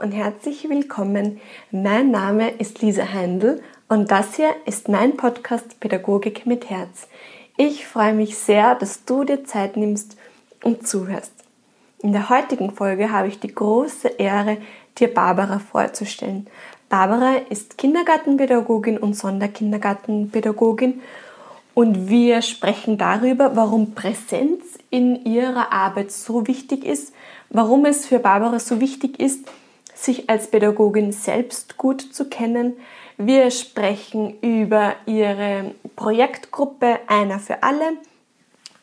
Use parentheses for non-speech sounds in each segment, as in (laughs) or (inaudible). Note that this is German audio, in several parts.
Und herzlich willkommen. Mein Name ist Lisa Heindl und das hier ist mein Podcast Pädagogik mit Herz. Ich freue mich sehr, dass du dir Zeit nimmst und zuhörst. In der heutigen Folge habe ich die große Ehre, dir Barbara vorzustellen. Barbara ist Kindergartenpädagogin und Sonderkindergartenpädagogin und wir sprechen darüber, warum Präsenz in ihrer Arbeit so wichtig ist, warum es für Barbara so wichtig ist, sich als Pädagogin selbst gut zu kennen. Wir sprechen über ihre Projektgruppe Einer für alle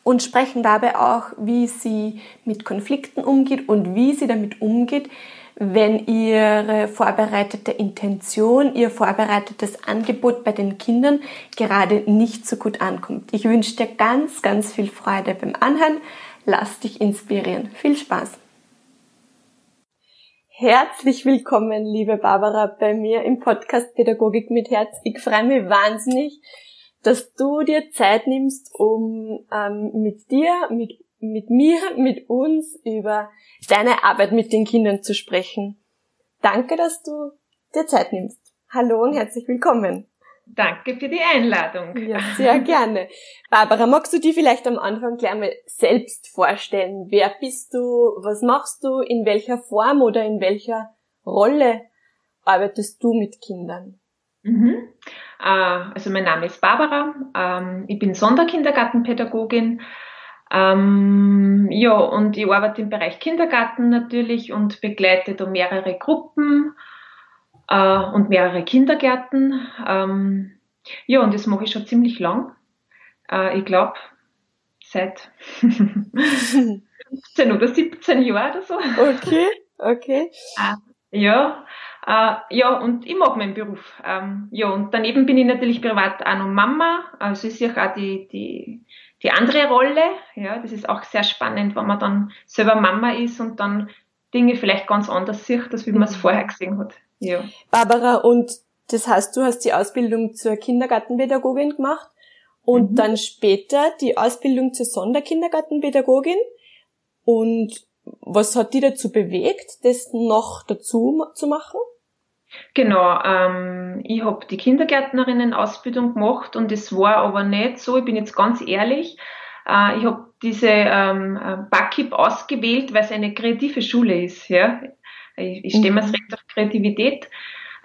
und sprechen dabei auch, wie sie mit Konflikten umgeht und wie sie damit umgeht, wenn ihre vorbereitete Intention, ihr vorbereitetes Angebot bei den Kindern gerade nicht so gut ankommt. Ich wünsche dir ganz, ganz viel Freude beim Anhören. Lass dich inspirieren. Viel Spaß! Herzlich willkommen, liebe Barbara, bei mir im Podcast Pädagogik mit Herz. Ich freue mich wahnsinnig, dass du dir Zeit nimmst, um ähm, mit dir, mit mit mir, mit uns über deine Arbeit mit den Kindern zu sprechen. Danke, dass du dir Zeit nimmst. Hallo und herzlich willkommen. Danke für die Einladung. Ja, sehr gerne. Barbara, magst du dir vielleicht am Anfang gleich mal selbst vorstellen? Wer bist du? Was machst du? In welcher Form oder in welcher Rolle arbeitest du mit Kindern? Mhm. Äh, also mein Name ist Barbara. Ähm, ich bin Sonderkindergartenpädagogin ähm, ja, und ich arbeite im Bereich Kindergarten natürlich und begleite da mehrere Gruppen äh, und mehrere Kindergärten. Ähm, ja, und das mache ich schon ziemlich lang. Äh, ich glaube, seit (laughs) 15 oder 17 Jahren oder so. Okay, okay. Äh, (laughs) ja, äh, ja, und ich mag meinen Beruf. Ähm, ja, und daneben bin ich natürlich privat auch noch Mama. Also ich sehe auch die, die die andere Rolle, ja, das ist auch sehr spannend, wenn man dann selber Mama ist und dann Dinge vielleicht ganz anders sieht, als wie man es mhm. vorher gesehen hat. Ja. Barbara, und das heißt, du hast die Ausbildung zur Kindergartenpädagogin gemacht und mhm. dann später die Ausbildung zur Sonderkindergartenpädagogin. Und was hat die dazu bewegt, das noch dazu zu machen? Genau, ähm, ich habe die Kindergärtnerinnen-Ausbildung gemacht und es war aber nicht so, ich bin jetzt ganz ehrlich, äh, ich habe diese ähm, äh, BAKIP ausgewählt, weil es eine kreative Schule ist. Ja? Ich, ich stehe mir mhm. recht auf Kreativität.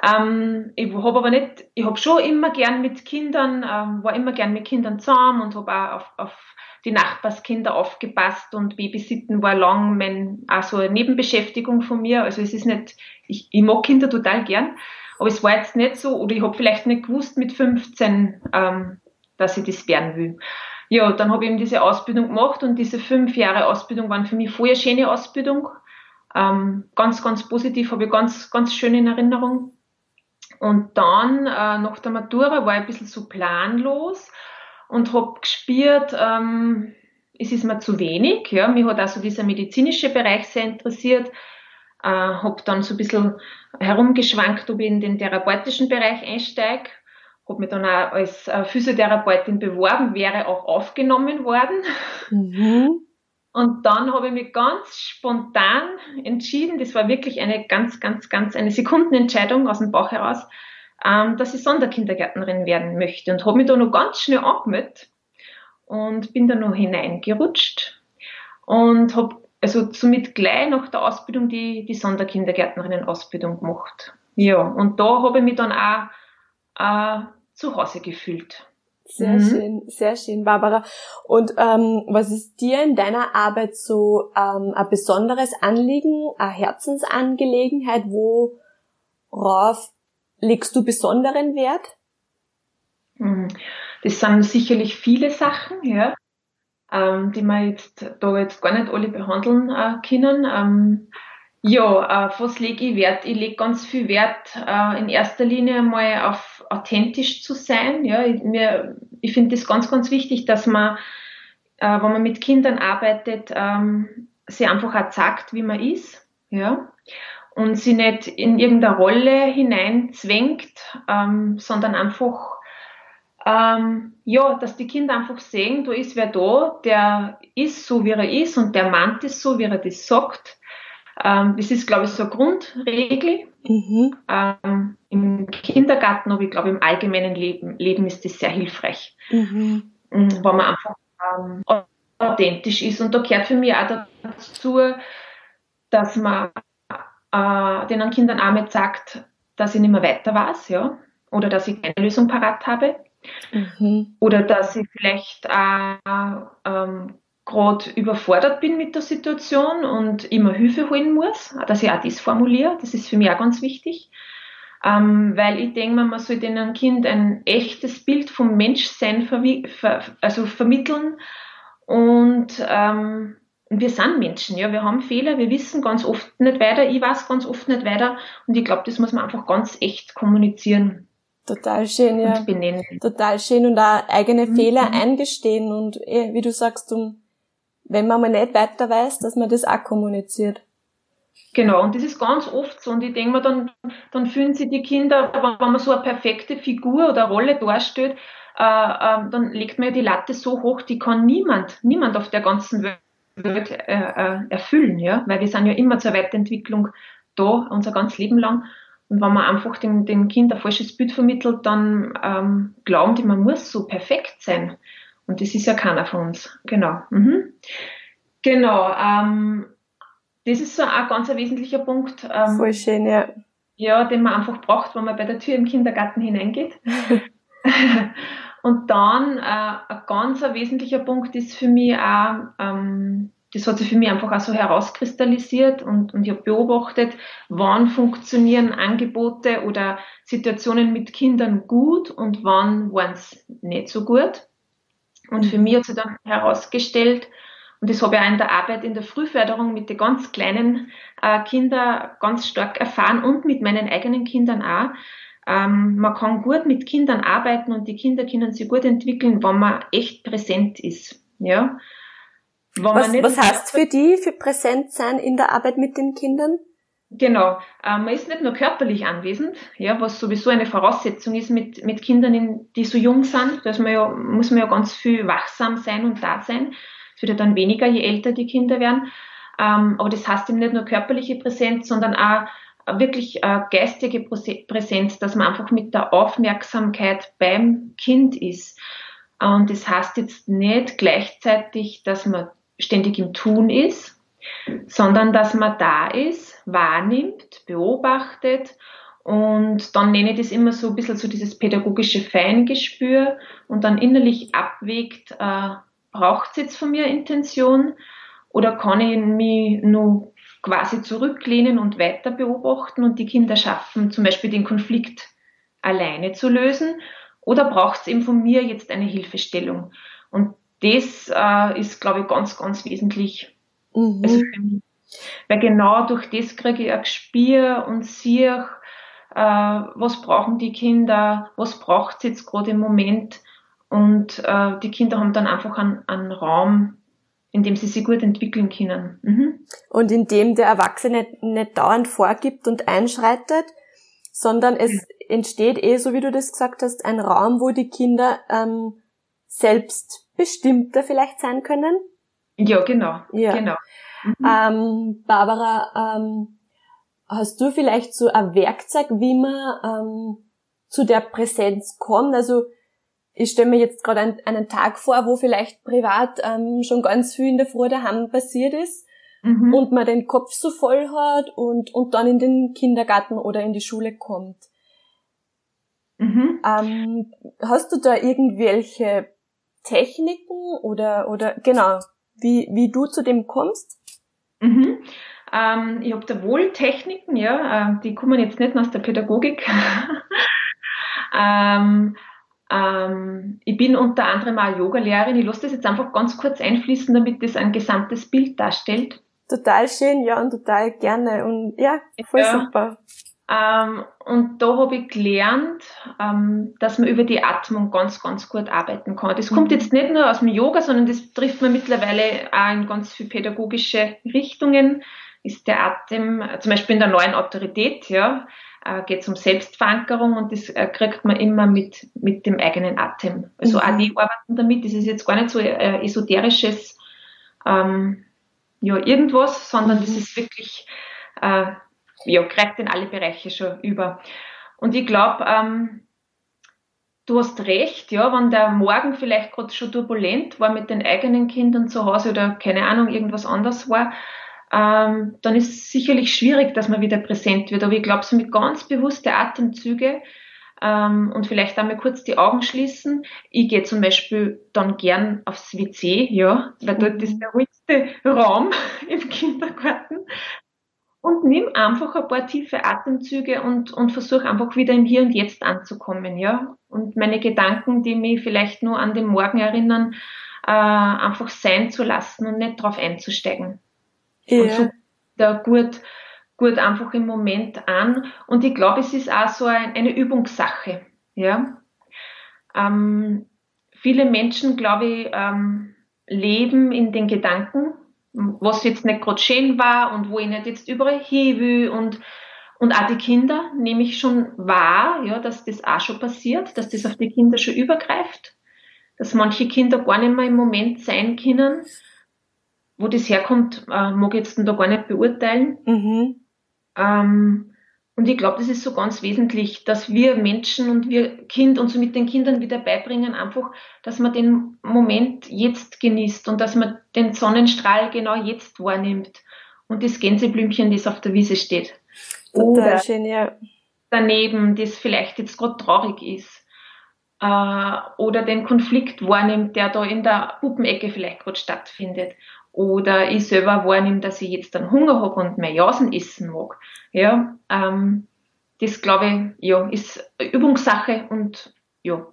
Ähm, ich habe aber nicht, ich habe schon immer gern mit Kindern, ähm, war immer gern mit Kindern zusammen und habe auch auf, auf die Nachbarskinder aufgepasst und Babysitten war lang mein, auch eine Nebenbeschäftigung von mir. Also es ist nicht, ich, ich mag Kinder total gern, aber es war jetzt nicht so, oder ich habe vielleicht nicht gewusst mit 15, ähm, dass ich das werden will. Ja, dann habe ich eben diese Ausbildung gemacht und diese fünf Jahre Ausbildung waren für mich vorher schöne Ausbildung. Ähm, ganz, ganz positiv, habe ich ganz, ganz schön in Erinnerung. Und dann, äh, nach der Matura, war ich ein bisschen so planlos und habe gespürt, ähm, es ist mir zu wenig. Ja. Mich hat also dieser medizinische Bereich sehr interessiert. Äh, habe dann so ein bisschen herumgeschwankt, ob ich in den therapeutischen Bereich einsteige. Habe mich dann auch als äh, Physiotherapeutin beworben, wäre auch aufgenommen worden. Mhm. Und dann habe ich mich ganz spontan entschieden, das war wirklich eine ganz, ganz, ganz eine Sekundenentscheidung aus dem Bauch heraus, ähm, dass ich Sonderkindergärtnerin werden möchte und habe mich da noch ganz schnell angemeldet und bin da noch hineingerutscht und habe also somit gleich nach der Ausbildung die, die Sonderkindergärtnerinnen-Ausbildung gemacht. Ja, und da habe ich mich dann auch äh, zu Hause gefühlt. Sehr mhm. schön, sehr schön, Barbara. Und ähm, was ist dir in deiner Arbeit so ähm, ein besonderes Anliegen, eine Herzensangelegenheit, worauf legst du besonderen Wert? Mhm. Das sind sicherlich viele Sachen, ja, ähm, die wir jetzt da jetzt gar nicht alle behandeln äh, können. Ähm, ja, äh, was lege ich Wert? Ich lege ganz viel Wert äh, in erster Linie mal auf authentisch zu sein. Ja, ich, ich finde das ganz, ganz wichtig, dass man, äh, wenn man mit Kindern arbeitet, ähm, sie einfach auch sagt, wie man ist. Ja und sie nicht in irgendeine Rolle hineinzwängt, ähm, sondern einfach, ähm, ja, dass die Kinder einfach sehen, da ist wer da, der ist so, wie er ist und der meint es so, wie er das sagt. Ähm, das ist, glaube ich, so eine Grundregel. Mhm. Ähm, Im Kindergarten, aber ich glaube, im allgemeinen Leben, Leben ist das sehr hilfreich. Mhm. Mm, weil man einfach ähm, authentisch ist. Und da gehört für mich auch dazu, dass man äh, den Kindern auch mit sagt, dass ich nicht mehr weiter weiß, ja, oder dass ich keine Lösung parat habe, mhm. oder dass ich vielleicht auch ähm, gerade überfordert bin mit der Situation und immer Hilfe holen muss, dass ich auch das formuliere. Das ist für mich auch ganz wichtig. Ähm, weil ich denke, man soll einem Kind ein echtes Bild vom Menschsein ver also vermitteln. Und ähm, wir sind Menschen, ja, wir haben Fehler, wir wissen ganz oft nicht weiter, ich weiß ganz oft nicht weiter. Und ich glaube, das muss man einfach ganz echt kommunizieren. Total schön, ja. benennen. Total schön und auch eigene mhm. Fehler eingestehen und eh, wie du sagst, um wenn man mal nicht weiter weiß, dass man das auch kommuniziert. Genau, und das ist ganz oft so. Und ich denke mir, dann, dann fühlen sich die Kinder, wenn man so eine perfekte Figur oder Rolle darstellt, äh, äh, dann legt man die Latte so hoch, die kann niemand, niemand auf der ganzen Welt äh, äh, erfüllen, ja, weil wir sind ja immer zur Weiterentwicklung da, unser ganzes Leben lang. Und wenn man einfach dem, dem Kind ein falsches Bild vermittelt, dann ähm, glauben die, man muss so perfekt sein. Und das ist ja keiner von uns. Genau. Mhm. Genau. Ähm, das ist so ein ganz ein wesentlicher Punkt. Ähm, Voll schön, ja. Ja, den man einfach braucht, wenn man bei der Tür im Kindergarten hineingeht. (laughs) und dann äh, ein ganz ein wesentlicher Punkt ist für mich auch, ähm, das hat sich für mich einfach auch so herauskristallisiert und, und ich habe beobachtet, wann funktionieren Angebote oder Situationen mit Kindern gut und wann waren es nicht so gut. Und für mich hat sich dann herausgestellt, und das habe ich auch in der Arbeit in der Frühförderung mit den ganz kleinen äh, Kindern ganz stark erfahren und mit meinen eigenen Kindern auch. Ähm, man kann gut mit Kindern arbeiten und die Kinder können sich gut entwickeln, wenn man echt präsent ist. Ja. was, was heißt für die, für präsent sein in der Arbeit mit den Kindern? Genau, ähm, man ist nicht nur körperlich anwesend, ja, was sowieso eine Voraussetzung ist mit, mit Kindern, die so jung sind, da man ja, muss man ja ganz viel wachsam sein und da sein. Es wird ja dann weniger, je älter die Kinder werden. Ähm, aber das heißt eben nicht nur körperliche Präsenz, sondern auch wirklich äh, geistige Präsenz, dass man einfach mit der Aufmerksamkeit beim Kind ist. Und das heißt jetzt nicht gleichzeitig, dass man ständig im Tun ist, sondern dass man da ist, wahrnimmt, beobachtet und dann nenne ich das immer so ein bisschen so dieses pädagogische Feingespür und dann innerlich abwägt, äh, braucht es jetzt von mir Intention oder kann ich mich nur quasi zurücklehnen und weiter beobachten und die Kinder schaffen, zum Beispiel den Konflikt alleine zu lösen oder braucht es eben von mir jetzt eine Hilfestellung? Und das äh, ist, glaube ich, ganz, ganz wesentlich Mhm. Also für mich. Weil genau durch das kriege ich ein Gespür und sehe, äh, was brauchen die Kinder, was braucht es jetzt gerade im Moment. Und äh, die Kinder haben dann einfach einen, einen Raum, in dem sie sich gut entwickeln können. Mhm. Und in dem der Erwachsene nicht, nicht dauernd vorgibt und einschreitet, sondern es ja. entsteht eh, so wie du das gesagt hast, ein Raum, wo die Kinder ähm, selbstbestimmter vielleicht sein können. Ja, genau. Ja. genau. Mhm. Ähm, Barbara, ähm, hast du vielleicht so ein Werkzeug, wie man ähm, zu der Präsenz kommt? Also ich stelle mir jetzt gerade einen, einen, Tag vor, wo vielleicht privat ähm, schon ganz viel in der Früh daheim passiert ist mhm. und man den Kopf so voll hat und, und dann in den Kindergarten oder in die Schule kommt. Mhm. Ähm, hast du da irgendwelche Techniken oder, oder genau, wie, wie du zu dem kommst? Mhm. Ähm, ich habe da wohl Techniken, ja, äh, die kommen jetzt nicht nur aus der Pädagogik. (laughs) ähm, ähm, ich bin unter anderem auch Yoga-Lehrerin. Ich lasse das jetzt einfach ganz kurz einfließen, damit das ein gesamtes Bild darstellt. Total schön, ja, und total gerne. Und ja, voll ja. super. Ähm, und da habe ich gelernt, ähm, dass man über die Atmung ganz, ganz gut arbeiten kann. Das mhm. kommt jetzt nicht nur aus dem Yoga, sondern das trifft man mittlerweile auch in ganz viele pädagogische Richtungen. Ist der Atem, zum Beispiel in der neuen Autorität, ja, äh, geht es um Selbstverankerung und das äh, kriegt man immer mit, mit dem eigenen Atem. Also mhm. auch die arbeiten damit, das ist jetzt gar nicht so äh, esoterisches ähm, ja, irgendwas, sondern mhm. das ist wirklich, äh, ja, greift in alle Bereiche schon über. Und ich glaube, ähm, du hast recht, ja, wenn der Morgen vielleicht gerade schon turbulent war mit den eigenen Kindern zu Hause oder keine Ahnung, irgendwas anderes war, ähm, dann ist es sicherlich schwierig, dass man wieder präsent wird. Aber ich glaube, so mit ganz bewussten Atemzüge ähm, und vielleicht einmal kurz die Augen schließen. Ich gehe zum Beispiel dann gern aufs WC, ja, weil dort ist der ruhigste Raum (laughs) im Kindergarten. Und nimm einfach ein paar tiefe Atemzüge und, und versuch einfach wieder im Hier und Jetzt anzukommen, ja. Und meine Gedanken, die mich vielleicht nur an den Morgen erinnern, äh, einfach sein zu lassen und nicht drauf einzusteigen. Ja. Und so da gut, gut einfach im Moment an. Und ich glaube, es ist auch so ein, eine Übungssache. Ja? Ähm, viele Menschen, glaube ich, ähm, leben in den Gedanken, was jetzt nicht gerade schön war und wo ich nicht jetzt überall hin will und und auch die Kinder nehme ich schon wahr, ja, dass das auch schon passiert, dass das auf die Kinder schon übergreift, dass manche Kinder gar nicht mehr im Moment sein können wo das herkommt, äh, mag ich jetzt da gar nicht beurteilen. Mhm. Ähm, und ich glaube, das ist so ganz wesentlich, dass wir Menschen und wir Kind und so mit den Kindern wieder beibringen, einfach, dass man den Moment jetzt genießt und dass man den Sonnenstrahl genau jetzt wahrnimmt und das Gänseblümchen, das auf der Wiese steht. Total Oder schön, ja. Daneben, das vielleicht jetzt gerade traurig ist. Äh, oder den Konflikt wahrnimmt, der da in der Puppenecke vielleicht gerade stattfindet oder ich selber wahrnehme, dass ich jetzt dann Hunger habe und mehr Jasen essen mag. Ja, ähm, das glaube ich, ja, ist Übungssache und ja,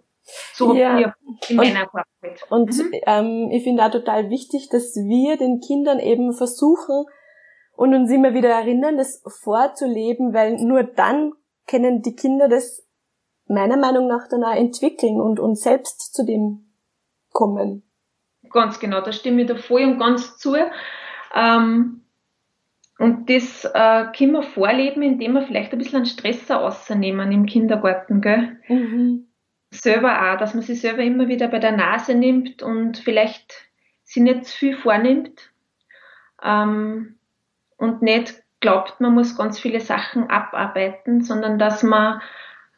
so ja. ich in meiner Arbeit. Und mhm. ähm, ich finde auch total wichtig, dass wir den Kindern eben versuchen und uns immer wieder erinnern, das vorzuleben, weil nur dann können die Kinder das meiner Meinung nach dann auch entwickeln und, und selbst zu dem kommen. Ganz genau, da stimme ich da voll und ganz zu. Ähm, und das äh, können wir vorleben, indem wir vielleicht ein bisschen einen Stress rausnehmen im Kindergarten, gell? Mhm. Selber auch, dass man sich selber immer wieder bei der Nase nimmt und vielleicht sich nicht zu viel vornimmt ähm, und nicht glaubt, man muss ganz viele Sachen abarbeiten, sondern dass man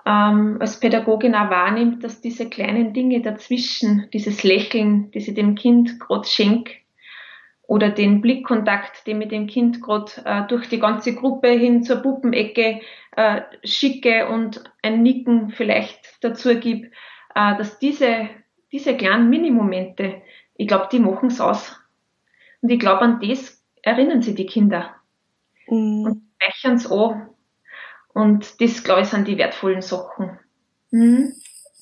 ähm, als Pädagogin auch wahrnimmt, dass diese kleinen Dinge dazwischen, dieses Lächeln, das ich dem Kind gerade schenke, oder den Blickkontakt, den ich dem Kind gerade äh, durch die ganze Gruppe hin zur Puppenecke äh, schicke und ein Nicken vielleicht dazu gebe, äh, dass diese, diese kleinen Minimomente, ich glaube, die machen es aus. Und ich glaube, an das erinnern sich die Kinder. Mhm. Und speichern es an und das, glaube ich, sind die wertvollen Sachen. Mhm.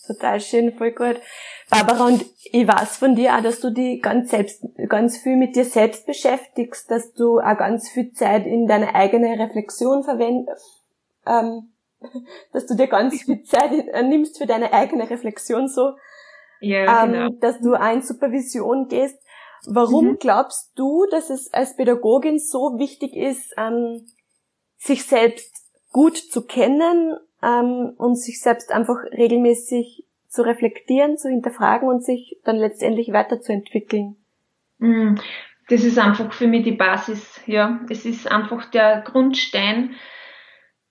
Total schön, voll gut. Barbara, und ich weiß von dir auch, dass du dich ganz selbst, ganz viel mit dir selbst beschäftigst, dass du auch ganz viel Zeit in deine eigene Reflexion verwendest, ähm, (laughs) dass du dir ganz (laughs) viel Zeit äh, nimmst für deine eigene Reflexion so, ja, ähm, genau. dass du auch in Supervision gehst. Warum mhm. glaubst du, dass es als Pädagogin so wichtig ist, ähm, sich selbst gut zu kennen ähm, und sich selbst einfach regelmäßig zu reflektieren, zu hinterfragen und sich dann letztendlich weiterzuentwickeln. Mm, das ist einfach für mich die Basis, ja. Es ist einfach der Grundstein,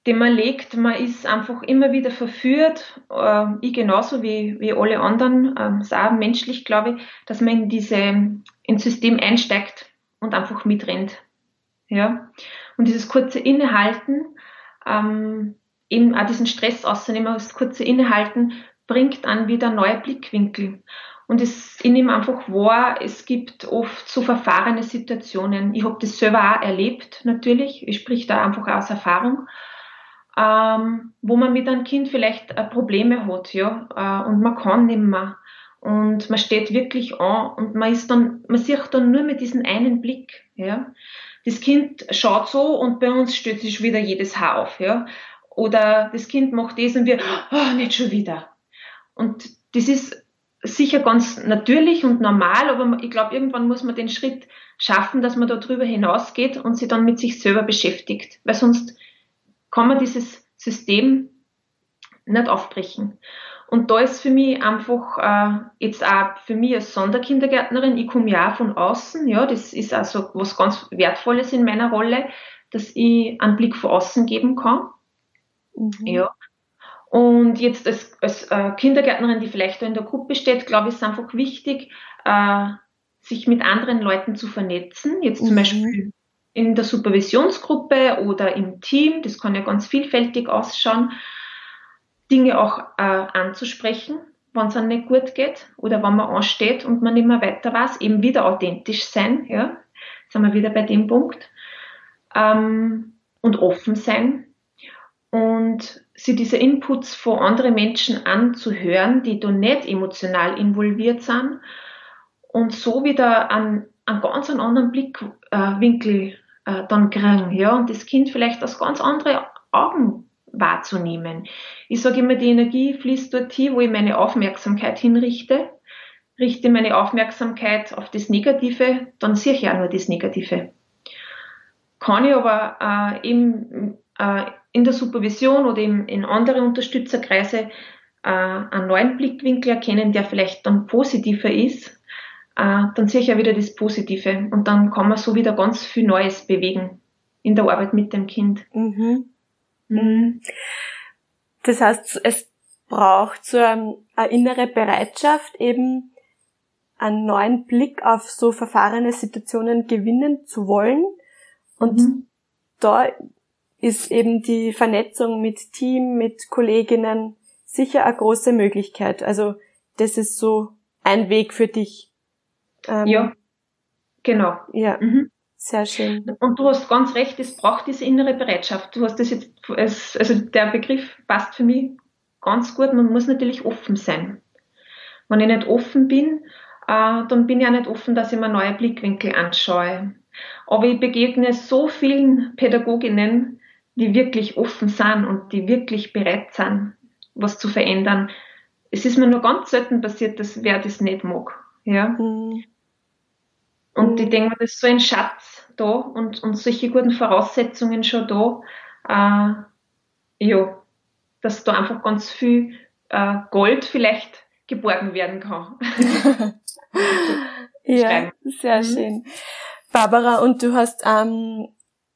den man legt. Man ist einfach immer wieder verführt, äh, ich genauso wie, wie alle anderen, äh, ist auch menschlich, glaube ich, dass man in diese, ins System einsteigt und einfach mitrennt. Ja. Und dieses kurze Innehalten ähm, eben auch diesen Stress auszunehmen, das kurze Innehalten, bringt dann wieder neue Blickwinkel. Und es, ich nehme einfach wahr, es gibt oft so verfahrene Situationen. Ich habe das selber auch erlebt, natürlich. Ich sprich da einfach aus Erfahrung, ähm, wo man mit einem Kind vielleicht äh, Probleme hat, ja, äh, und man kann nicht mehr. Und man steht wirklich an und man ist dann, man sieht dann nur mit diesem einen Blick, ja das Kind schaut so und bei uns stößt sich wieder jedes Haar auf, ja. Oder das Kind macht das und wir, oh, nicht schon wieder. Und das ist sicher ganz natürlich und normal, aber ich glaube, irgendwann muss man den Schritt schaffen, dass man da drüber hinausgeht und sich dann mit sich selber beschäftigt. Weil sonst kann man dieses System nicht aufbrechen. Und da ist für mich einfach äh, jetzt auch für mich als Sonderkindergärtnerin, ich komme ja auch von außen, ja, das ist also was ganz Wertvolles in meiner Rolle, dass ich einen Blick von außen geben kann. Mhm. Ja. Und jetzt als, als äh, Kindergärtnerin, die vielleicht da in der Gruppe steht, glaube ich, ist einfach wichtig, äh, sich mit anderen Leuten zu vernetzen. Jetzt zum mhm. Beispiel in der Supervisionsgruppe oder im Team, das kann ja ganz vielfältig ausschauen, Dinge auch äh, anzusprechen, wenn es einem nicht gut geht oder wenn man ansteht und man nicht mehr weiter weiß, eben wieder authentisch sein, ja, sind wir wieder bei dem Punkt, ähm, und offen sein und sie diese Inputs von anderen Menschen anzuhören, die da nicht emotional involviert sind und so wieder einen, einen ganz anderen Blickwinkel äh, dann kriegen, ja, und das Kind vielleicht aus ganz anderen Augen wahrzunehmen. Ich sage immer, die Energie fließt dort hin, wo ich meine Aufmerksamkeit hinrichte. Richte meine Aufmerksamkeit auf das Negative, dann sehe ich auch nur das Negative. Kann ich aber äh, eben äh, in der Supervision oder in, in andere Unterstützerkreise äh, einen neuen Blickwinkel erkennen, der vielleicht dann positiver ist, äh, dann sehe ich ja wieder das Positive und dann kann man so wieder ganz viel Neues bewegen in der Arbeit mit dem Kind. Mhm. Mhm. Das heißt, es braucht so eine innere Bereitschaft, eben einen neuen Blick auf so verfahrene Situationen gewinnen zu wollen. Und mhm. da ist eben die Vernetzung mit Team, mit Kolleginnen sicher eine große Möglichkeit. Also das ist so ein Weg für dich. Ähm, ja, genau. Ja, mhm. Sehr schön. Und du hast ganz recht, es braucht diese innere Bereitschaft. Du hast das jetzt, also der Begriff passt für mich ganz gut. Man muss natürlich offen sein. Wenn ich nicht offen bin, äh, dann bin ich auch nicht offen, dass ich mir neue Blickwinkel anschaue. Aber ich begegne so vielen Pädagoginnen, die wirklich offen sind und die wirklich bereit sind, was zu verändern. Es ist mir nur ganz selten passiert, dass wer das nicht mag. Ja. Mhm. Und ich denke mir, das ist so ein Schatz da und, und solche guten Voraussetzungen schon da. Äh, ja, dass da einfach ganz viel äh, Gold vielleicht geborgen werden kann. (laughs) ja, sehr mhm. schön. Barbara, und du hast ähm,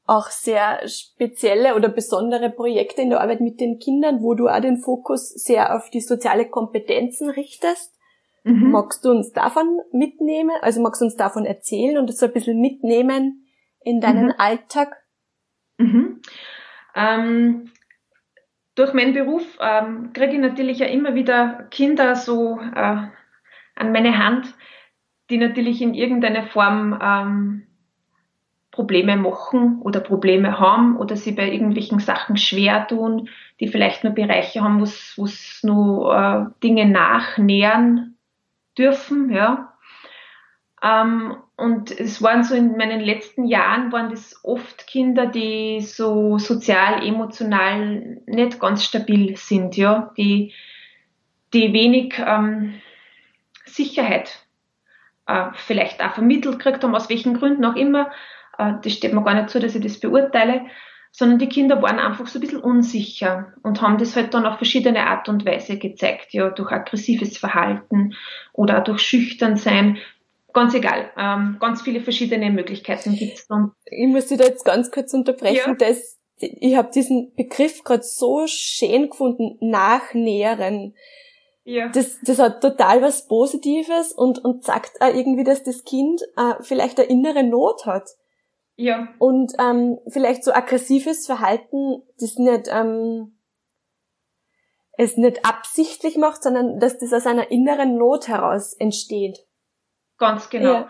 auch sehr spezielle oder besondere Projekte in der Arbeit mit den Kindern, wo du auch den Fokus sehr auf die soziale Kompetenzen richtest. Mhm. Magst du uns davon mitnehmen, also magst du uns davon erzählen und das so ein bisschen mitnehmen in deinen mhm. Alltag? Mhm. Ähm, durch meinen Beruf ähm, kriege ich natürlich ja immer wieder Kinder so äh, an meine Hand, die natürlich in irgendeiner Form ähm, Probleme machen oder Probleme haben oder sie bei irgendwelchen Sachen schwer tun, die vielleicht nur Bereiche haben, wo es nur äh, Dinge nachnähern dürfen, ja. Ähm, und es waren so in meinen letzten Jahren waren das oft Kinder, die so sozial, emotional nicht ganz stabil sind, ja, die, die wenig ähm, Sicherheit äh, vielleicht auch vermittelt gekriegt haben, aus welchen Gründen auch immer, äh, das steht mir gar nicht zu, dass ich das beurteile, sondern die Kinder waren einfach so ein bisschen unsicher und haben das halt dann auf verschiedene Art und Weise gezeigt, ja, durch aggressives Verhalten oder durch schüchtern sein. Ganz egal, ähm, ganz viele verschiedene Möglichkeiten gibt's dann. Ich muss dich da jetzt ganz kurz unterbrechen, ja. dass ich habe diesen Begriff gerade so schön gefunden, nachnähren. Ja. Das, das hat total was Positives und, und sagt auch irgendwie, dass das Kind äh, vielleicht eine innere Not hat. Ja. Und ähm, vielleicht so aggressives Verhalten, das nicht ähm, es nicht absichtlich macht, sondern dass das aus einer inneren Not heraus entsteht. Ganz genau. Ja.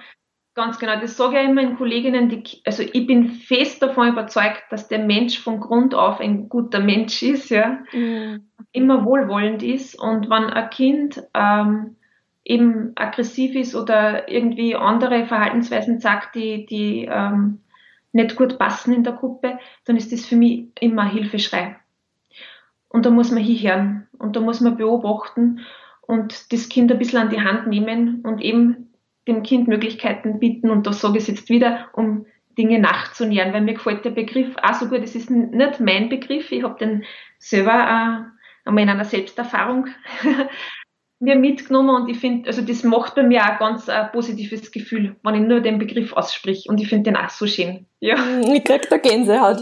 Ganz genau. Das sage ich immer den Kolleginnen, die, also ich bin fest davon überzeugt, dass der Mensch von Grund auf ein guter Mensch ist, ja. Mhm. Immer wohlwollend ist. Und wenn ein Kind ähm, eben aggressiv ist oder irgendwie andere Verhaltensweisen sagt, die, die ähm, nicht gut passen in der Gruppe, dann ist das für mich immer ein Hilfeschrei. Und da muss man hinhören und da muss man beobachten und das Kind ein bisschen an die Hand nehmen und eben dem Kind Möglichkeiten bieten. Und da sage ich es jetzt wieder, um Dinge nachzunähern, weil mir gefällt der Begriff auch so gut. Es ist nicht mein Begriff, ich habe den selber äh, einmal in einer Selbsterfahrung (laughs) mir mitgenommen und ich finde, also das macht bei mir auch ganz ein positives Gefühl, wenn ich nur den Begriff aussprich und ich finde den auch so schön. Ja. Ich krieg da Gänsehaut.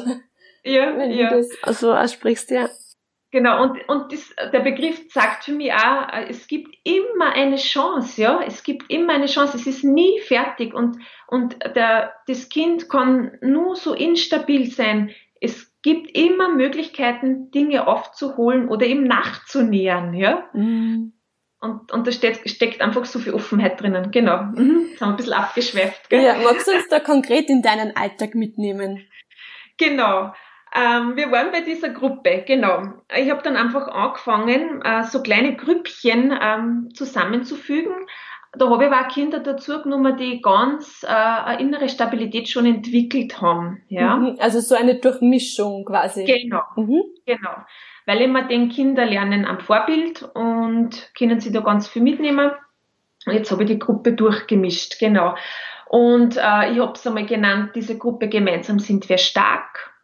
Ja, wenn ja. du das so aussprichst, ja. Genau, und, und das, der Begriff sagt für mich auch, es gibt immer eine Chance, ja, es gibt immer eine Chance, es ist nie fertig und, und der, das Kind kann nur so instabil sein. Es gibt immer Möglichkeiten, Dinge aufzuholen oder ihm nachzunähern, ja. Mhm. Und, und da steht, steckt einfach so viel Offenheit drinnen. Genau. Mhm. Das haben wir ein bisschen abgeschweift. Gell? Ja, magst du uns da konkret in deinen Alltag mitnehmen? Genau. Ähm, wir waren bei dieser Gruppe, genau. Ich habe dann einfach angefangen, äh, so kleine Grüppchen ähm, zusammenzufügen. Da habe ich auch Kinder dazu genommen, die ganz äh, eine innere Stabilität schon entwickelt haben. Ja? Mhm, also so eine Durchmischung quasi. Genau, mhm. genau. Weil immer den Kinder lernen am Vorbild und können sie da ganz viel mitnehmen. Jetzt habe ich die Gruppe durchgemischt, genau. Und äh, ich habe es einmal genannt, diese Gruppe gemeinsam sind wir stark.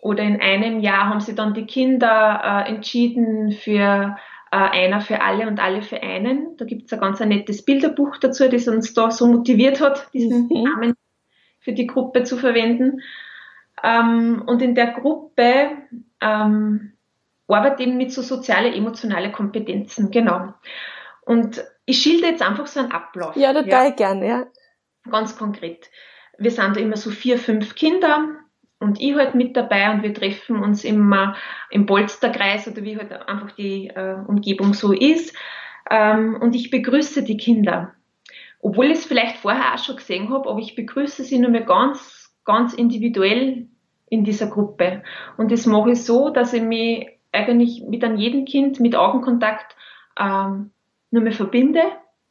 Oder in einem Jahr haben sie dann die Kinder äh, entschieden für äh, einer für alle und alle für einen. Da gibt es ein ganz ein nettes Bilderbuch dazu, das uns da so motiviert hat, diesen mhm. Namen für die Gruppe zu verwenden. Ähm, und in der Gruppe ähm, arbeitet eben mit so soziale, emotionale Kompetenzen, genau. Und ich schilde jetzt einfach so einen Ablauf. Ja, total ja. gerne, ja. Ganz konkret. Wir sind da immer so vier, fünf Kinder, und ich halt mit dabei und wir treffen uns immer im Polsterkreis oder wie halt einfach die äh, Umgebung so ist. Ähm, und ich begrüße die Kinder. Obwohl ich es vielleicht vorher auch schon gesehen habe, aber ich begrüße sie nur mehr ganz, ganz individuell in dieser Gruppe. Und das mache ich so, dass ich mich eigentlich mit an jedem Kind mit Augenkontakt ähm, nur mehr verbinde.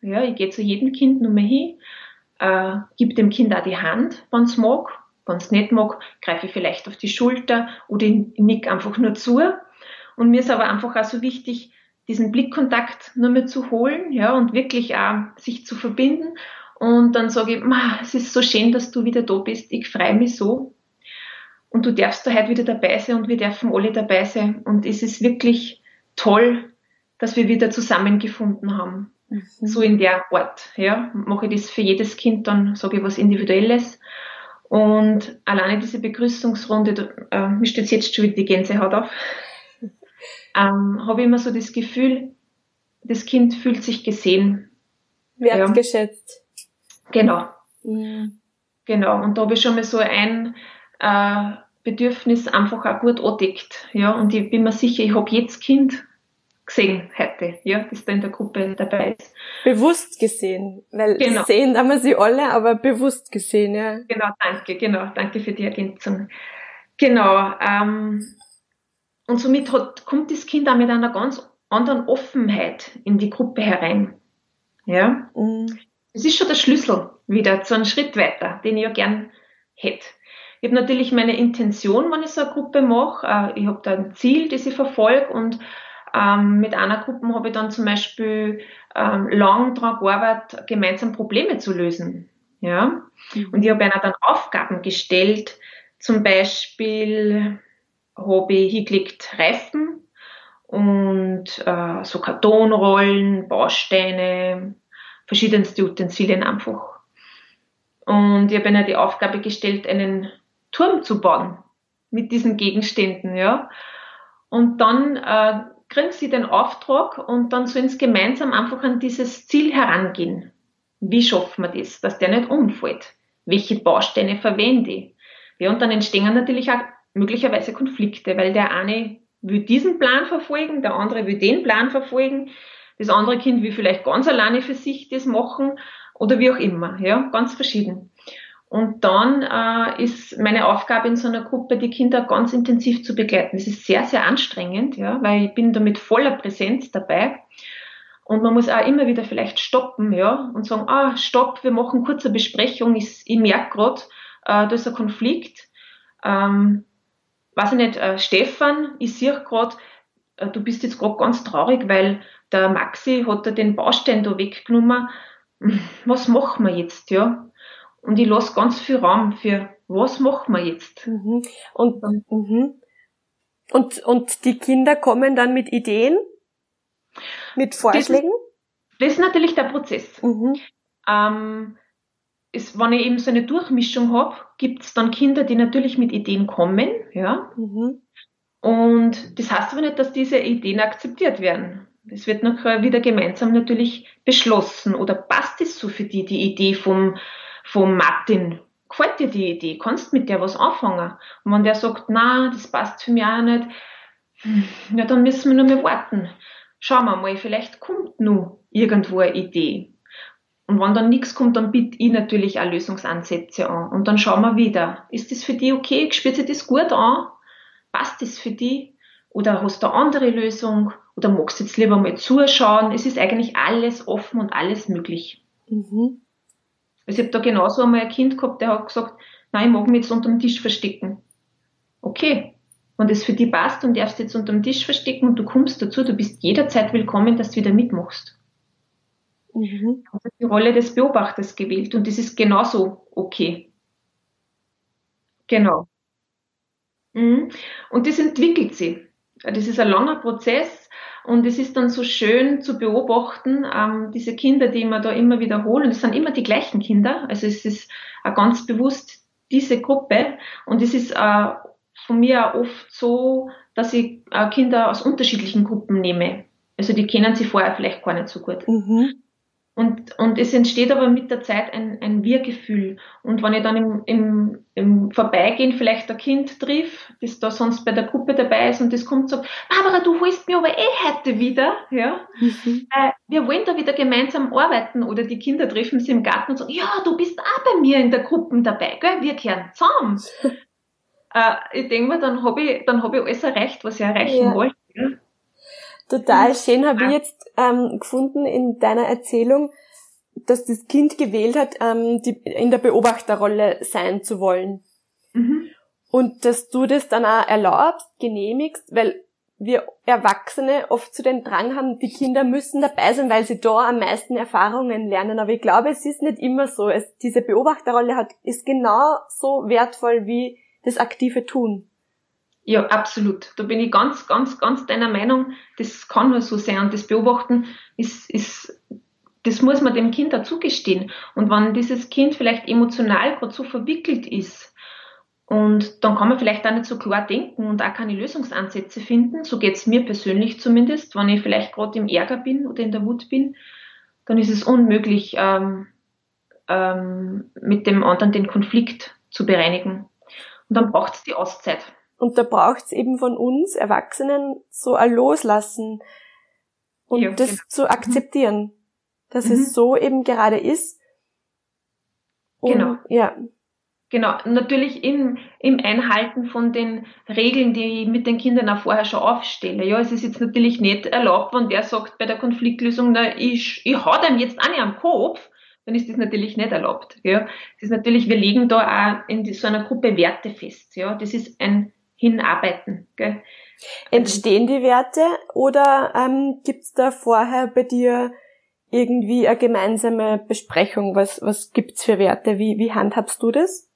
Ja, ich gehe zu jedem Kind nur mehr hin, äh, gebe dem Kind auch die Hand, wenn es mag wenn es nicht mag, greife ich vielleicht auf die Schulter oder ich nick einfach nur zu. Und mir ist aber einfach auch so wichtig, diesen Blickkontakt nur mehr zu holen, ja, und wirklich auch sich zu verbinden. Und dann sage ich, es ist so schön, dass du wieder da bist. Ich freue mich so. Und du darfst da heute wieder dabei sein und wir dürfen alle dabei sein. Und es ist wirklich toll, dass wir wieder zusammengefunden haben. Mhm. So in der Art, ja. Mache ich das für jedes Kind, dann sage ich was Individuelles. Und alleine diese Begrüßungsrunde, äh, mir steht jetzt schon wieder die Gänsehaut auf, (laughs) ähm, habe ich immer so das Gefühl, das Kind fühlt sich gesehen. Wertgeschätzt. Ja. Genau. Mhm. Genau. Und da habe ich schon mal so ein äh, Bedürfnis einfach auch gut angedeckt. Ja, und ich bin mir sicher, ich habe jetzt Kind gesehen heute, ja, das da in der Gruppe dabei ist. Bewusst gesehen, weil genau. sehen haben wir sie alle, aber bewusst gesehen, ja. Genau, danke, genau, danke für die Ergänzung. Genau, ähm, und somit hat, kommt das Kind auch mit einer ganz anderen Offenheit in die Gruppe herein. Ja, mhm. das ist schon der Schlüssel wieder zu einem Schritt weiter, den ich ja gern hätte. Ich habe natürlich meine Intention, wenn ich so eine Gruppe mache. Äh, ich habe da ein Ziel, das ich verfolge und ähm, mit einer Gruppe habe ich dann zum Beispiel ähm, lang daran gearbeitet, gemeinsam Probleme zu lösen. Ja? Mhm. Und ich habe einer dann Aufgaben gestellt, zum Beispiel habe ich hingelegt Reifen und äh, so Kartonrollen, Bausteine, verschiedenste Utensilien einfach. Und ich habe ihnen die Aufgabe gestellt, einen Turm zu bauen mit diesen Gegenständen, ja. Und dann äh, kriegen sie den Auftrag und dann sollen sie gemeinsam einfach an dieses Ziel herangehen. Wie schaffen wir das, dass der nicht umfällt? Welche Bausteine verwende ich? Ja, und dann entstehen natürlich auch möglicherweise Konflikte, weil der eine will diesen Plan verfolgen, der andere will den Plan verfolgen, das andere Kind will vielleicht ganz alleine für sich das machen oder wie auch immer, ja, ganz verschieden. Und dann äh, ist meine Aufgabe in so einer Gruppe, die Kinder ganz intensiv zu begleiten. Das ist sehr, sehr anstrengend, ja, weil ich bin da mit voller Präsenz dabei. Und man muss auch immer wieder vielleicht stoppen, ja, und sagen, ah, stopp, wir machen kurze Besprechung. Ich, ich merke gerade, äh, da ist ein Konflikt. Ähm, weiß ich nicht, äh, Stefan, ich sehe gerade, äh, du bist jetzt gerade ganz traurig, weil der Maxi hat da den Baustein da weggenommen. (laughs) Was machen wir jetzt, ja? Und ich lasse ganz viel Raum für, was machen wir jetzt? Mhm. Und, mhm. Und, und die Kinder kommen dann mit Ideen, mit Vorschlägen? Das, das ist natürlich der Prozess. Mhm. Ähm, ist, wenn ich eben so eine Durchmischung habe, gibt es dann Kinder, die natürlich mit Ideen kommen, ja. Mhm. Und das heißt aber nicht, dass diese Ideen akzeptiert werden. Es wird nachher wieder gemeinsam natürlich beschlossen. Oder passt es so für die, die Idee vom, vom Martin? Gefällt dir die Idee? Kannst mit der was anfangen? Und wenn der sagt, na, das passt für mich auch nicht, hm, ja, dann müssen wir nur mehr warten. Schauen wir mal, vielleicht kommt nur irgendwo eine Idee. Und wenn dann nichts kommt, dann biete ich natürlich auch Lösungsansätze an. Und dann schauen wir wieder. Ist das für die okay? Spürt sich das gut an? Passt das für die? Oder hast du eine andere Lösung? Oder magst du jetzt lieber mal zuschauen? Es ist eigentlich alles offen und alles möglich. Mhm. Also ich habe da genauso einmal ein Kind gehabt, der hat gesagt, nein, ich mag mich jetzt unter dem Tisch verstecken. Okay. Wenn das für dich passt und darfst jetzt unter dem Tisch verstecken und du kommst dazu, du bist jederzeit willkommen, dass du wieder mitmachst. Mhm. Also die Rolle des Beobachters gewählt und das ist genauso okay. Genau. Mhm. Und das entwickelt sich. Das ist ein langer Prozess und es ist dann so schön zu beobachten, ähm, diese Kinder, die wir da immer wiederholen, es sind immer die gleichen Kinder, also es ist äh, ganz bewusst diese Gruppe und es ist äh, von mir auch oft so, dass ich äh, Kinder aus unterschiedlichen Gruppen nehme. Also die kennen sie vorher vielleicht gar nicht so gut. Mhm. Und, und es entsteht aber mit der Zeit ein, ein Wir-Gefühl. Und wenn ich dann im, im, im Vorbeigehen vielleicht ein Kind triff, das da sonst bei der Gruppe dabei ist und das kommt und sagt, Barbara, du holst mir aber eh heute wieder, ja. Mhm. Äh, wir wollen da wieder gemeinsam arbeiten. Oder die Kinder treffen sie im Garten und sagen, ja, du bist auch bei mir in der Gruppe dabei, gell? Wir kehren zusammen. (laughs) äh, ich denke mir, dann habe ich, dann hab ich alles erreicht, was ich erreichen ja. wollte. Total schön habe ich jetzt ähm, gefunden in deiner Erzählung, dass das Kind gewählt hat, ähm, die, in der Beobachterrolle sein zu wollen. Mhm. Und dass du das dann auch erlaubst, genehmigst, weil wir Erwachsene oft zu den Drang haben, die Kinder müssen dabei sein, weil sie da am meisten Erfahrungen lernen. Aber ich glaube, es ist nicht immer so. Es, diese Beobachterrolle hat, ist genau so wertvoll wie das aktive Tun. Ja, absolut. Da bin ich ganz, ganz, ganz deiner Meinung. Das kann nur so sein. Und das Beobachten ist, ist, das muss man dem Kind dazu gestehen. Und wenn dieses Kind vielleicht emotional gerade so verwickelt ist, und dann kann man vielleicht auch nicht so klar denken und auch keine Lösungsansätze finden. So geht's mir persönlich zumindest. Wenn ich vielleicht gerade im Ärger bin oder in der Wut bin, dann ist es unmöglich, ähm, ähm, mit dem anderen den Konflikt zu bereinigen. Und dann braucht es die Auszeit. Und da braucht's eben von uns Erwachsenen so ein Loslassen und ja, das genau. zu mhm. akzeptieren, dass mhm. es so eben gerade ist. Und, genau. Ja. Genau, natürlich im, im Einhalten von den Regeln, die ich mit den Kindern auch vorher schon aufstelle. Ja, es ist jetzt natürlich nicht erlaubt, wenn der sagt bei der Konfliktlösung, na, ich, ich hau dem jetzt auch nicht am Kopf, dann ist das natürlich nicht erlaubt. Ja. Das ist natürlich, wir legen da auch in so einer Gruppe Werte fest. Ja. Das ist ein hinarbeiten. Gell? Entstehen die Werte oder ähm, gibt's da vorher bei dir irgendwie eine gemeinsame Besprechung? Was, was gibt's für Werte? Wie, wie handhabst du das?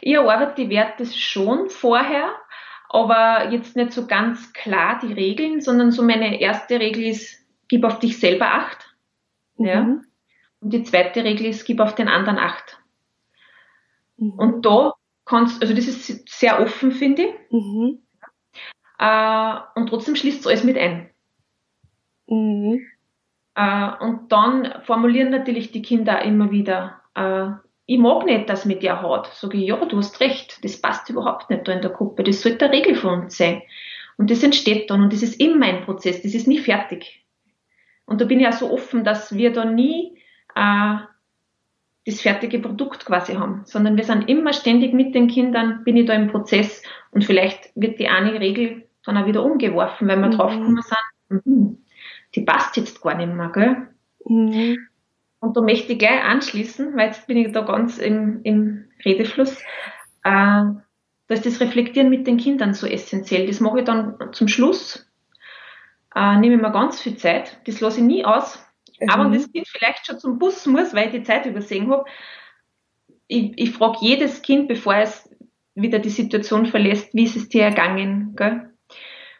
Ich arbeite die Werte schon vorher, aber jetzt nicht so ganz klar die Regeln, sondern so meine erste Regel ist, gib auf dich selber Acht. Mhm. Ja. Und die zweite Regel ist, gib auf den anderen Acht. Mhm. Und da kannst, also das ist sehr offen, finde ich. Mhm. Äh, und trotzdem schließt es alles mit ein. Mhm. Äh, und dann formulieren natürlich die Kinder immer wieder, äh, ich mag nicht, dass mit dir haut. Sage ich, ja, du hast recht, das passt überhaupt nicht da in der Gruppe, das sollte eine Regel von uns sein. Und das entsteht dann und das ist immer ein Prozess, das ist nie fertig. Und da bin ich auch so offen, dass wir da nie äh, das fertige Produkt quasi haben, sondern wir sind immer ständig mit den Kindern, bin ich da im Prozess und vielleicht wird die eine Regel dann auch wieder umgeworfen, weil wir mhm. draufgekommen sind, mhm, die passt jetzt gar nicht mehr, gell? Mhm. Und da möchte ich gleich anschließen, weil jetzt bin ich da ganz im, im Redefluss. Äh, da ist das Reflektieren mit den Kindern so essentiell. Das mache ich dann zum Schluss. Äh, nehme ich mir ganz viel Zeit. Das lasse ich nie aus. Mhm. Aber wenn das Kind vielleicht schon zum Bus muss, weil ich die Zeit übersehen habe, ich, ich frage jedes Kind, bevor es wieder die Situation verlässt, wie ist es dir ergangen? Gell?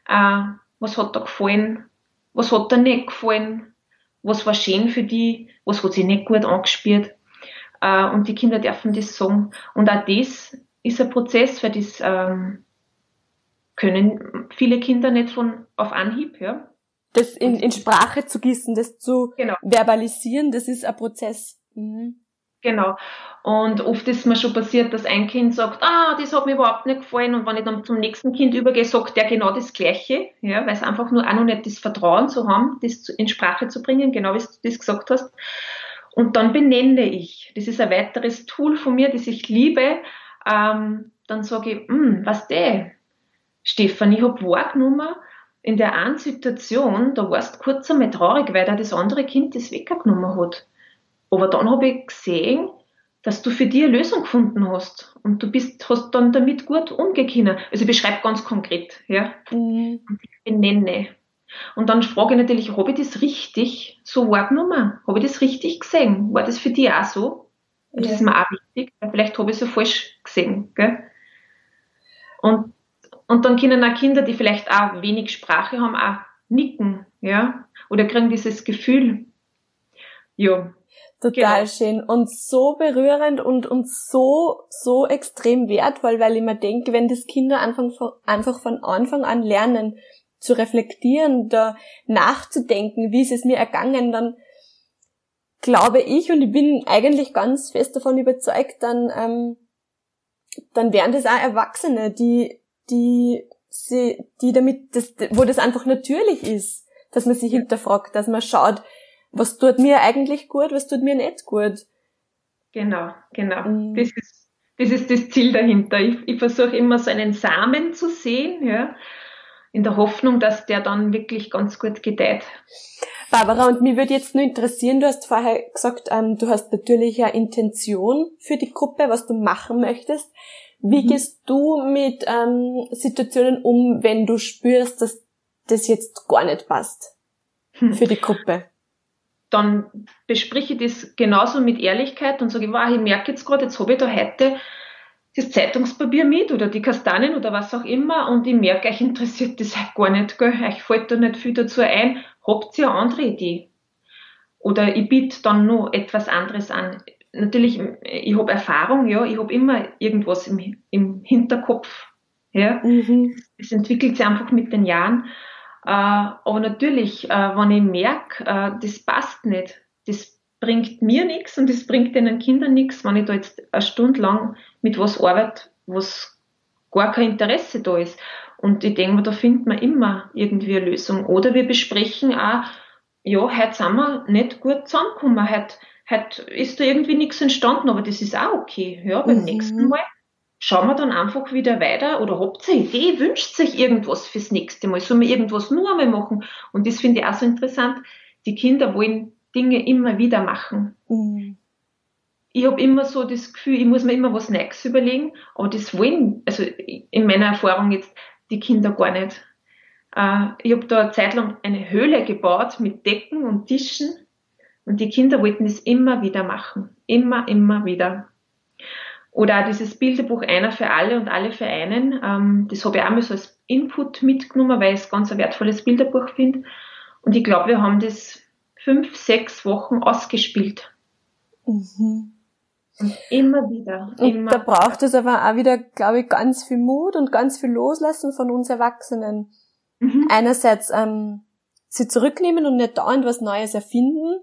äh, was hat da gefallen, was hat da nicht gefallen, was war schön für die, was hat sich nicht gut angespielt. Äh, und die Kinder dürfen das sagen. Und auch das ist ein Prozess, weil das ähm, können viele Kinder nicht von auf Anhieb, ja. Das in, in Sprache zu gießen, das zu genau. verbalisieren, das ist ein Prozess. Mhm. Genau. Und oft ist mir schon passiert, dass ein Kind sagt, ah, das hat mir überhaupt nicht gefallen. Und wenn ich dann zum nächsten Kind übergehe, sagt der genau das Gleiche, ja, weil es einfach nur auch noch nicht das Vertrauen zu haben, das in Sprache zu bringen, genau wie du das gesagt hast. Und dann benenne ich. Das ist ein weiteres Tool von mir, das ich liebe. Ähm, dann sage ich, hm, was der? Stefan, ich habe wahrgenommen, in der einen Situation, da warst du kurz einmal traurig, weil da das andere Kind das weggenommen hat. Aber dann habe ich gesehen, dass du für dich eine Lösung gefunden hast und du bist, hast dann damit gut umgehen Also ich beschreibe ganz konkret, ja. Mhm. Und ich benenne. Und dann frage ich natürlich, habe ich das richtig so wahrgenommen? Habe ich das richtig gesehen? War das für dich auch so? Und ja. das ist mir auch wichtig, weil vielleicht habe ich es ja falsch gesehen, gell? Und, und dann können auch Kinder, die vielleicht auch wenig Sprache haben, auch nicken, ja? Oder kriegen dieses Gefühl. Ja, Total genau. schön und so berührend und, und so, so extrem wertvoll, weil ich mir denke, wenn das Kinder einfach von, einfach von Anfang an lernen, zu reflektieren, da nachzudenken, wie ist es mir ergangen, dann glaube ich und ich bin eigentlich ganz fest davon überzeugt, dann, ähm, dann wären das auch Erwachsene, die, die, sie, die damit, das, wo das einfach natürlich ist, dass man sich hinterfragt, dass man schaut, was tut mir eigentlich gut, was tut mir nicht gut. Genau, genau. Mhm. Das, ist, das ist das Ziel dahinter. Ich, ich versuche immer so einen Samen zu sehen, ja, in der Hoffnung, dass der dann wirklich ganz gut gedeiht. Barbara, und mich würde jetzt nur interessieren, du hast vorher gesagt, ähm, du hast natürlich eine Intention für die Gruppe, was du machen möchtest. Wie mhm. gehst du mit ähm, Situationen um, wenn du spürst, dass das jetzt gar nicht passt hm. für die Gruppe? dann bespreche ich das genauso mit Ehrlichkeit und sage, wow, ich merke jetzt gerade, jetzt habe ich da heute das Zeitungspapier mit oder die Kastanien oder was auch immer und ich merke, euch interessiert das gar nicht, gell? euch fällt da nicht viel dazu ein, habt ihr eine andere Idee? Oder ich biete dann noch etwas anderes an. Natürlich, ich habe Erfahrung, ja, ich habe immer irgendwas im, im Hinterkopf. Ja. Mhm. Es entwickelt sich einfach mit den Jahren. Äh, aber natürlich, äh, wenn ich merke, äh, das passt nicht, das bringt mir nichts und das bringt den Kindern nichts, wenn ich da jetzt eine Stunde lang mit was arbeite, was gar kein Interesse da ist. Und ich denke mir, da findet man immer irgendwie eine Lösung. Oder wir besprechen auch, ja, heute sind wir nicht gut zusammengekommen, heute, heute ist da irgendwie nichts entstanden, aber das ist auch okay. Ja, beim mhm. nächsten Mal schauen wir dann einfach wieder weiter oder habt ihr eine Idee, wünscht sich irgendwas fürs nächste Mal, sollen wir irgendwas nur einmal machen? Und das finde ich auch so interessant. Die Kinder wollen Dinge immer wieder machen. Mhm. Ich habe immer so das Gefühl, ich muss mir immer was Neues überlegen, aber das wollen, also in meiner Erfahrung jetzt, die Kinder gar nicht. Äh, ich habe da eine Zeit lang eine Höhle gebaut mit Decken und Tischen und die Kinder wollten das immer wieder machen. Immer, immer wieder. Oder auch dieses Bilderbuch Einer für alle und alle für einen. Ähm, das habe ich auch mal so als Input mitgenommen, weil ich es ganz ein wertvolles Bilderbuch finde. Und ich glaube, wir haben das fünf, sechs Wochen ausgespielt. Mhm. Und immer wieder. Und da braucht es aber auch wieder, glaube ich, ganz viel Mut und ganz viel Loslassen von uns Erwachsenen. Mhm. Einerseits ähm, sie zurücknehmen und nicht dauernd was Neues erfinden.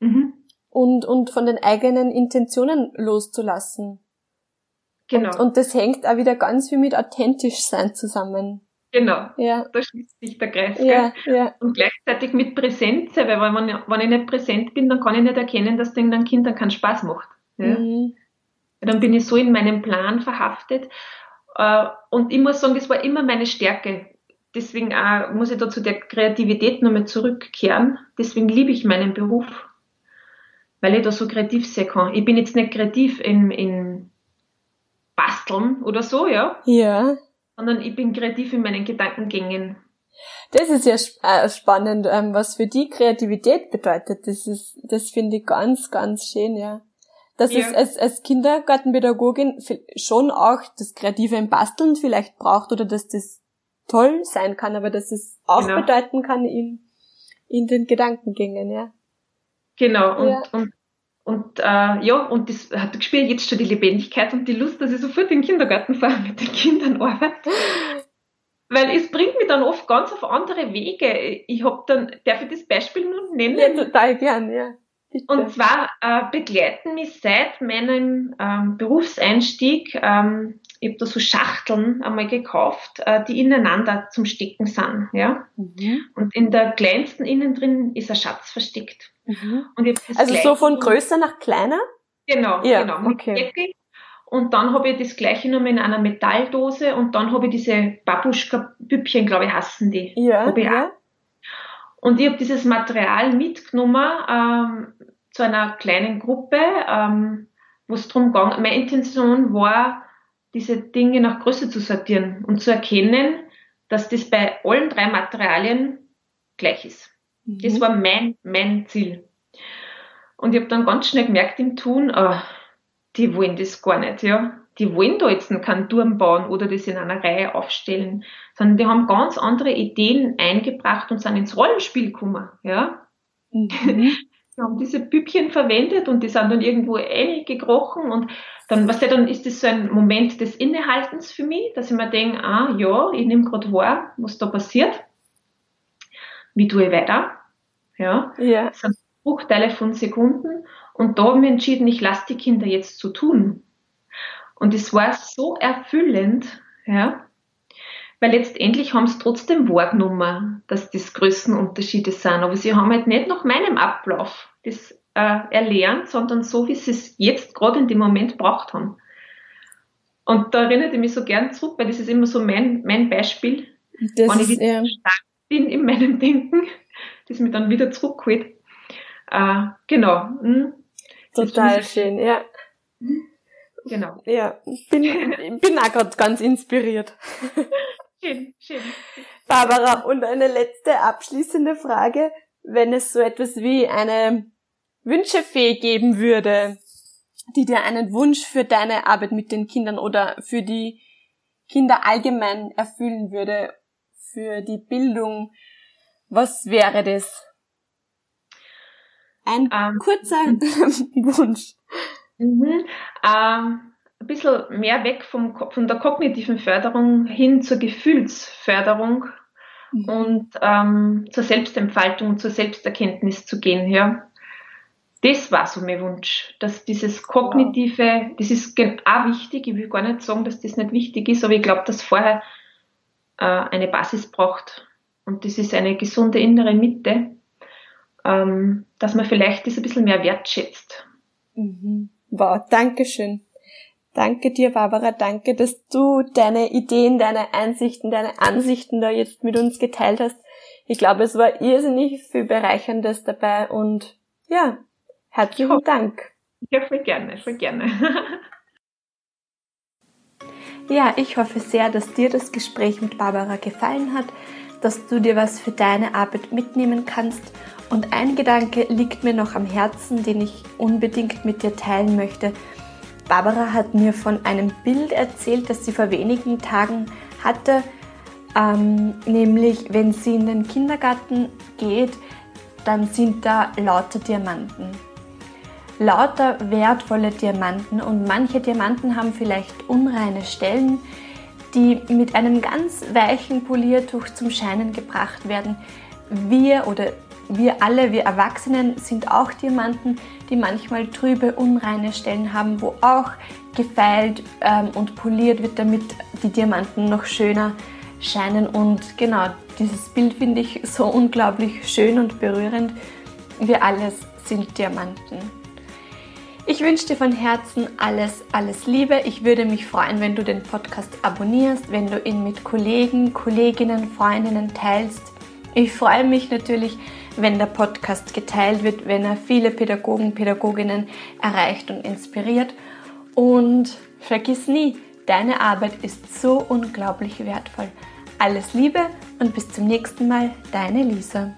Mhm und, und von den eigenen Intentionen loszulassen. Genau. Und, und das hängt auch wieder ganz viel mit authentisch sein zusammen. Genau. Ja. Da schließt sich der Kreis. Ja, ja. Und gleichzeitig mit Präsenz, weil wenn, wenn ich nicht präsent bin, dann kann ich nicht erkennen, dass den Kindern keinen Spaß macht. Ja? Mhm. Dann bin ich so in meinem Plan verhaftet. Äh, und ich muss sagen, das war immer meine Stärke. Deswegen auch muss ich da zu der Kreativität nochmal zurückkehren. Deswegen liebe ich meinen Beruf weil ich da so kreativ sein kann. Ich bin jetzt nicht kreativ in, in Basteln oder so, ja. Ja. Sondern ich bin kreativ in meinen Gedankengängen. Das ist ja äh, spannend, ähm, was für die Kreativität bedeutet. Das ist, das finde ich ganz, ganz schön, ja. Dass ja. es als, als Kindergartenpädagogin schon auch das Kreative im Basteln vielleicht braucht oder dass das toll sein kann, aber dass es auch genau. bedeuten kann in, in den Gedankengängen, ja. Genau, und, ja. und, und äh, ja, und das hat gespielt jetzt schon die Lebendigkeit und die Lust, dass ich sofort in den Kindergarten fahre (laughs) mit den Kindern arbeite. Weil es bringt mich dann oft ganz auf andere Wege. Ich habe dann, darf ich das Beispiel nun nennen? Ja, total gern, ja. Bitte. Und zwar äh, begleiten mich seit meinem ähm, Berufseinstieg, ähm, ich habe da so Schachteln einmal gekauft, äh, die ineinander zum Stecken sind. Ja? Mhm. Und in der kleinsten innen drin ist ein Schatz versteckt. Mhm. also so von größer nach kleiner? Genau, ja, genau. Okay. Deckel. Und dann habe ich das gleiche nochmal in einer Metalldose und dann habe ich diese Babuschka-Büppchen, glaube ich, hassen die. Ja, ja. Und ich habe dieses Material mitgenommen ähm, zu einer kleinen Gruppe, ähm, wo es darum ging. Meine Intention war, diese Dinge nach Größe zu sortieren und zu erkennen, dass das bei allen drei Materialien gleich ist. Mhm. Das war mein, mein Ziel. Und ich habe dann ganz schnell gemerkt im Tun, oh, die wollen das gar nicht, ja. Die wollen da jetzt keinen Turm bauen oder das in einer Reihe aufstellen, sondern die haben ganz andere Ideen eingebracht und sind ins Rollenspiel gekommen, ja. Mhm. Die haben diese Bübchen verwendet und die sind dann irgendwo gekrochen und dann, was ja, dann ist das so ein Moment des Innehaltens für mich, dass ich mir denke, ah, ja, ich nehme gerade wahr, was da passiert. Wie tue ich weiter? Ja. ja. Das sind Bruchteile von Sekunden und da haben wir entschieden, ich lasse die Kinder jetzt zu so tun. Und es war so erfüllend, ja, weil letztendlich haben sie trotzdem wahrgenommen, dass das Größenunterschiede sind. Aber sie haben halt nicht nach meinem Ablauf das äh, erlernt, sondern so, wie sie es jetzt gerade in dem Moment braucht haben. Und da erinnert ich mich so gern zurück, weil das ist immer so mein, mein Beispiel, das wenn ich wieder ja. stark bin in meinem Denken, das mich dann wieder zurückholt. Äh, genau. Hm. Total schön, ja. Genau. Ja, bin, bin auch gerade ganz inspiriert. (laughs) Schön, schön. Barbara, und eine letzte abschließende Frage. Wenn es so etwas wie eine Wünschefee geben würde, die dir einen Wunsch für deine Arbeit mit den Kindern oder für die Kinder allgemein erfüllen würde, für die Bildung, was wäre das? Ein ähm, kurzer (laughs) Wunsch. Mhm. Ähm, ein bisschen mehr weg vom, von der kognitiven Förderung hin zur Gefühlsförderung mhm. und ähm, zur Selbstentfaltung, zur Selbsterkenntnis zu gehen. Ja. Das war so mein Wunsch, dass dieses kognitive, das ist auch wichtig, ich will gar nicht sagen, dass das nicht wichtig ist, aber ich glaube, dass vorher äh, eine Basis braucht und das ist eine gesunde innere Mitte, ähm, dass man vielleicht das ein bisschen mehr wertschätzt. Mhm. Wow, danke schön. Danke dir, Barbara. Danke, dass du deine Ideen, deine Einsichten, deine Ansichten da jetzt mit uns geteilt hast. Ich glaube, es war irrsinnig viel Bereicherndes dabei und ja, herzlichen hoffe, Dank. Ja, voll gerne, voll gerne. (laughs) ja, ich hoffe sehr, dass dir das Gespräch mit Barbara gefallen hat, dass du dir was für deine Arbeit mitnehmen kannst. Und ein Gedanke liegt mir noch am Herzen, den ich unbedingt mit dir teilen möchte. Barbara hat mir von einem Bild erzählt, das sie vor wenigen Tagen hatte, ähm, nämlich wenn sie in den Kindergarten geht, dann sind da lauter Diamanten. Lauter wertvolle Diamanten und manche Diamanten haben vielleicht unreine Stellen, die mit einem ganz weichen Poliertuch zum Scheinen gebracht werden. Wir oder wir alle, wir Erwachsenen sind auch Diamanten, die manchmal trübe, unreine Stellen haben, wo auch gefeilt ähm, und poliert wird, damit die Diamanten noch schöner scheinen. Und genau, dieses Bild finde ich so unglaublich schön und berührend. Wir alles sind Diamanten. Ich wünsche dir von Herzen alles, alles Liebe. Ich würde mich freuen, wenn du den Podcast abonnierst, wenn du ihn mit Kollegen, Kolleginnen, Freundinnen teilst. Ich freue mich natürlich, wenn der Podcast geteilt wird, wenn er viele Pädagogen, Pädagoginnen erreicht und inspiriert. Und vergiss nie, deine Arbeit ist so unglaublich wertvoll. Alles Liebe und bis zum nächsten Mal, deine Lisa.